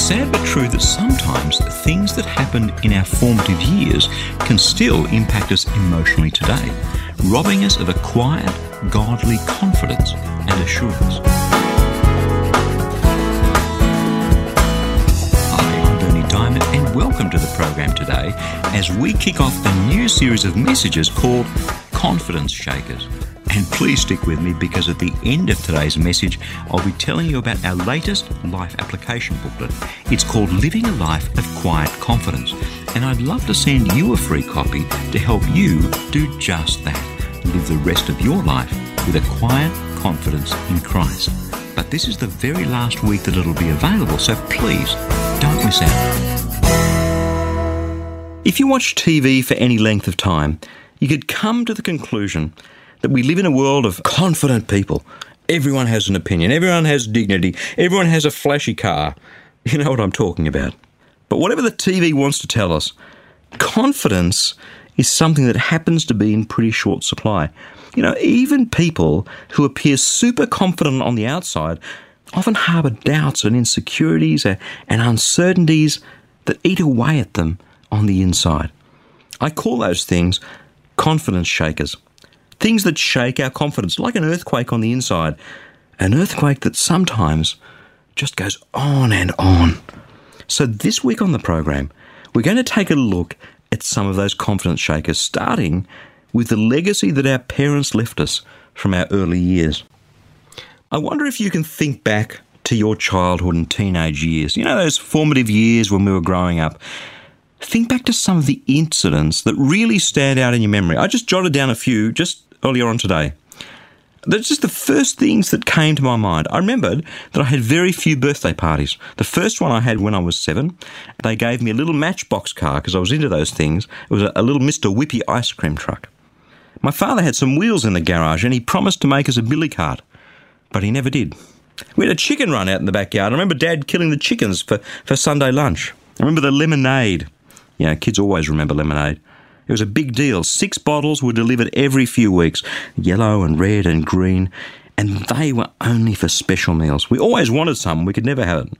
It's sad but true that sometimes things that happened in our formative years can still impact us emotionally today, robbing us of a quiet, godly confidence and assurance. I'm Berni Dymet, and welcome to the program today as we kick off a new series of messages called Confidence Shakers. And please stick with me because at the end of today's message, I'll be telling you about our latest life application booklet. It's called Living a Life of Quiet Confidence. And I'd love to send you a free copy to help you do just that. Live the rest of your life with a quiet confidence in Christ. But this is the very last week that it'll be available, so please don't miss out. If you watch TV for any length of time, you could come to the conclusion that we live in a world of confident people. Everyone has an opinion, everyone has dignity, everyone has a flashy car. You know what I'm talking about. But whatever the TV wants to tell us, confidence is something that happens to be in pretty short supply. You know, even people who appear super confident on the outside often harbour doubts and insecurities and uncertainties that eat away at them on the inside. I call those things confidence shakers. Things that shake our confidence, like an earthquake on the inside. An earthquake that sometimes just goes on and on. So, this week on the program, we're going to take a look at some of those confidence shakers, starting with the legacy that our parents left us from our early years. I wonder if you can think back to your childhood and teenage years, you know, those formative years when we were growing up. Think back to some of the incidents that really stand out in your memory. I just jotted down a few just earlier on today. That's just the first things that came to my mind. I remembered that I had very few birthday parties. The first one I had when I was seven, they gave me a little matchbox car because I was into those things. It was a, little Mr. Whippy ice cream truck. My father had some wheels in the garage and he promised to make us a billy cart, but he never did. We had a chicken run out in the backyard. I remember Dad killing the chickens for, for Sunday lunch. I remember the lemonade. You know, kids always remember lemonade. It was a big deal. Six bottles were delivered every few weeks yellow and red and green, and they were only for special meals. We always wanted some, we could never have it.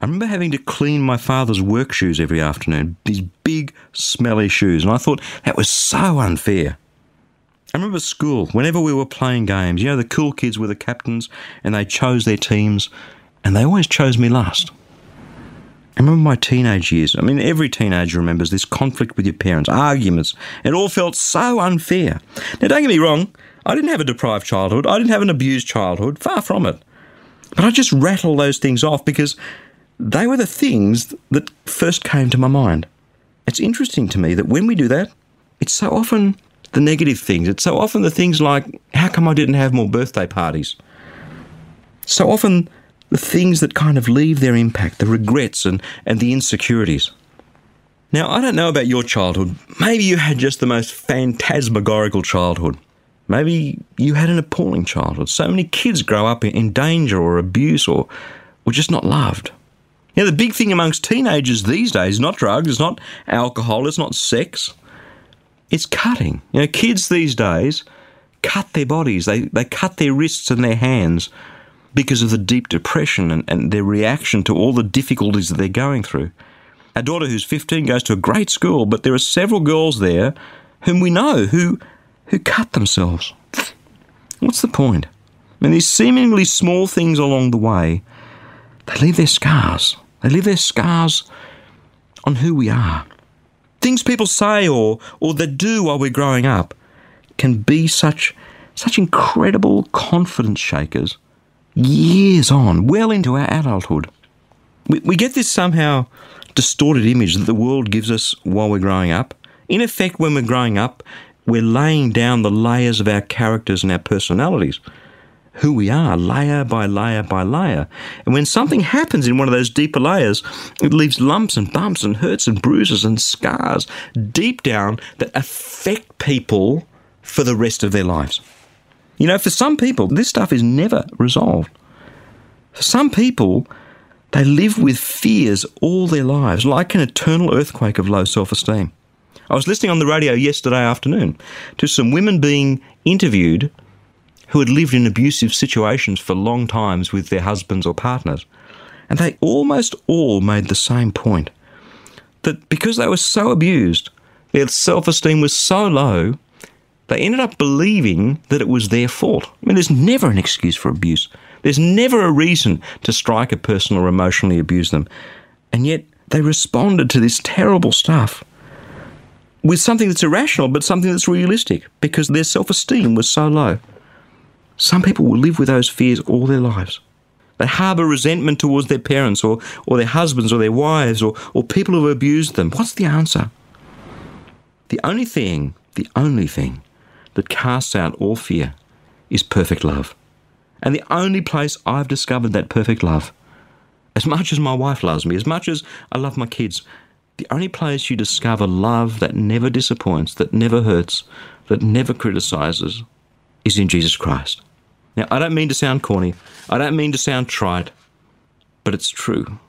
I remember having to clean my father's work shoes every afternoon, these big, smelly shoes, and I thought that was so unfair. I remember school, whenever we were playing games, you know, the cool kids were the captains and they chose their teams, and they always chose me last. I remember my teenage years. I mean, every teenager remembers this conflict with your parents, arguments. It all felt so unfair. Now, don't get me wrong, I didn't have a deprived childhood, I didn't have an abused childhood, far from it. But I just rattle those things off because they were the things that first came to my mind. It's interesting to me that when we do that, it's so often the negative things. It's so often the things like, how come I didn't have more birthday parties? So often the things that kind of leave their impact, the regrets and, and the insecurities. Now, I don't know about your childhood. Maybe you had just the most phantasmagorical childhood. Maybe you had an appalling childhood. So many kids grow up in danger or abuse or, or just not loved. Now, the big thing amongst teenagers these days is not drugs, it's not alcohol, it's not sex. It's cutting. You know, kids these days cut their bodies, they, they cut their wrists and their hands because of the deep depression and, and their reaction to all the difficulties that they're going through. Our daughter, who's 15, goes to a great school, but there are several girls there whom we know who, who cut themselves. What's the point? I mean, these seemingly small things along the way, they leave their scars. They leave their scars on who we are. Things people say or, or that do while we're growing up can be such, such incredible confidence shakers years on, well into our adulthood. We, we get this somehow distorted image that the world gives us while we're growing up. In effect, when we're growing up, we're laying down the layers of our characters and our personalities. who we are, layer by layer by layer. And when something happens in one of those deeper layers, it leaves lumps and bumps and hurts and bruises and scars deep down that affect people for the rest of their lives. You know, for some people, this stuff is never resolved. For some people, they live with fears all their lives, like an eternal earthquake of low self esteem. I was listening on the radio yesterday afternoon to some women being interviewed who had lived in abusive situations for long times with their husbands or partners. And they almost all made the same point that because they were so abused, their self esteem was so low, they ended up believing that it was their fault. I mean, there's never an excuse for abuse, there's never a reason to strike a person or emotionally abuse them. And yet they responded to this terrible stuff with something that's irrational, but something that's realistic because their self esteem was so low. Some people will live with those fears all their lives. They harbour resentment towards their parents or, or their husbands or their wives or, or people who have abused them. What's the answer? The only thing, the only thing that casts out all fear is perfect love. And the only place I've discovered that perfect love, as much as my wife loves me, as much as I love my kids, the only place you discover love that never disappoints, that never hurts, that never criticizes, is in Jesus Christ. Now, I don't mean to sound corny, I don't mean to sound trite, but it's true.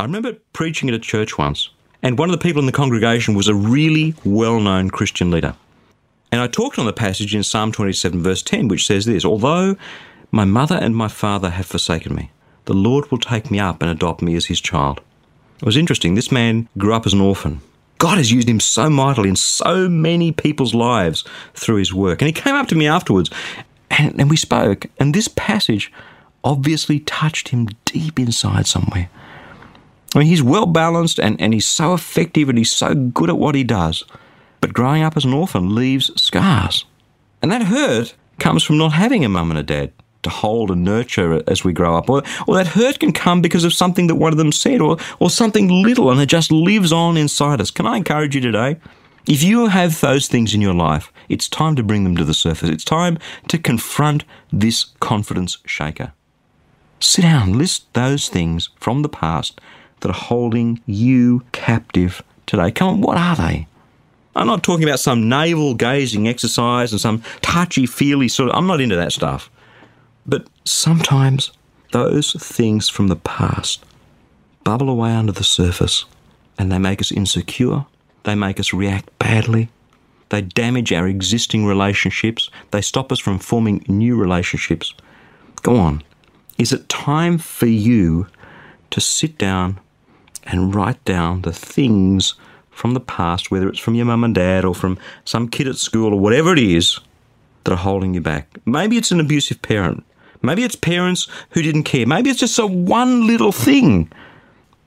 I remember preaching at a church once, and one of the people in the congregation was a really well known Christian leader. And I talked on the passage in Psalm 27, verse 10, which says this Although my mother and my father have forsaken me, the Lord will take me up and adopt me as his child. It was interesting. This man grew up as an orphan. God has used him so mightily in so many people's lives through his work. And he came up to me afterwards and, and we spoke, and this passage obviously touched him deep inside somewhere. I mean, he's well balanced and, and he's so effective and he's so good at what he does. But growing up as an orphan leaves scars. And that hurt comes from not having a mum and a dad to hold and nurture as we grow up. Or, or that hurt can come because of something that one of them said or, or something little and it just lives on inside us. Can I encourage you today? If you have those things in your life, it's time to bring them to the surface. It's time to confront this confidence shaker. Sit down, list those things from the past that are holding you captive today. Come on, what are they? I'm not talking about some navel gazing exercise and some touchy feely sort of. I'm not into that stuff. But sometimes those things from the past bubble away under the surface and they make us insecure they make us react badly. They damage our existing relationships. They stop us from forming new relationships. Go on. Is it time for you to sit down and write down the things from the past, whether it's from your mum and dad or from some kid at school or whatever it is, that are holding you back? Maybe it's an abusive parent. Maybe it's parents who didn't care. Maybe it's just a one little thing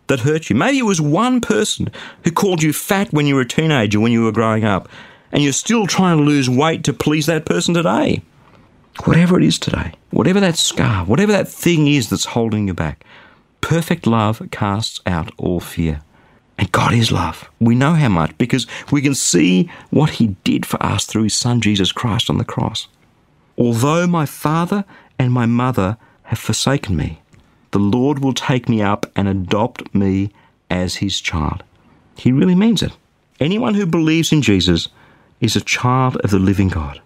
that hurt you. Maybe it was one person who called you fat when you were a teenager, when you were growing up, and you're still trying to lose weight to please that person today. Whatever it is today, whatever that scar, whatever that thing is that's holding you back, perfect love casts out all fear. And God is love. We know how much because we can see what He did for us through His Son Jesus Christ on the cross. Although my father and my mother have forsaken me, the Lord will take me up and adopt me as his child. He really means it. Anyone who believes in Jesus is a child of the living God.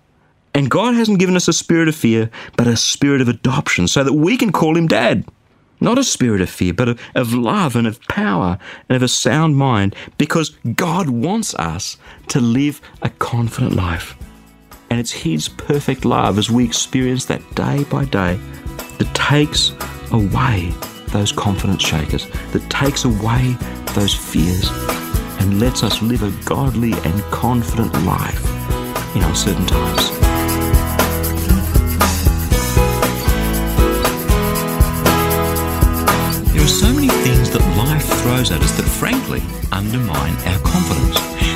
And God hasn't given us a spirit of fear, but a spirit of adoption so that we can call him dad. Not a spirit of fear, but of, of love and of power and of a sound mind because God wants us to live a confident life. And it's His perfect love as we experience that day by day that takes away those confidence shakers, that takes away those fears, and lets us live a godly and confident life in uncertain times. Are so many things that life throws at us that frankly undermine our confidence.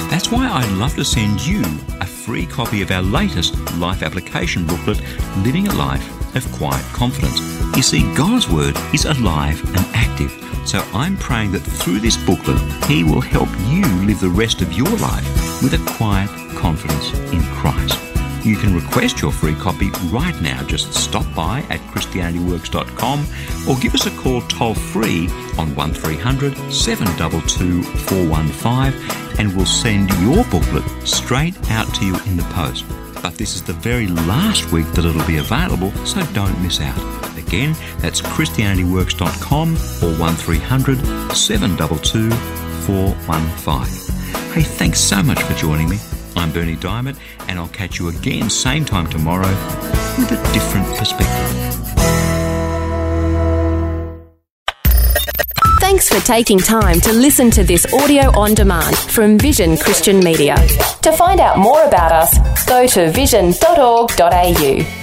That's why I'd love to send you a free copy of our latest life application booklet, Living a Life of Quiet Confidence. You see, God's Word is alive and active. So I'm praying that through this booklet, He will help you live the rest of your life with a quiet confidence in Christ. You can request your free copy right now. Just stop by at ChristianityWorks.com or give us a call toll free on 1300 722 415 and we'll send your booklet straight out to you in the post. But this is the very last week that it'll be available, so don't miss out. Again, that's ChristianityWorks.com or 1300 722 415. Hey, thanks so much for joining me. I'm Berni Dymet, and I'll catch you again same time tomorrow with a different perspective. Thanks for taking time to listen to this audio on demand from Vision Christian Media. To find out more about us, go to vision.org.au.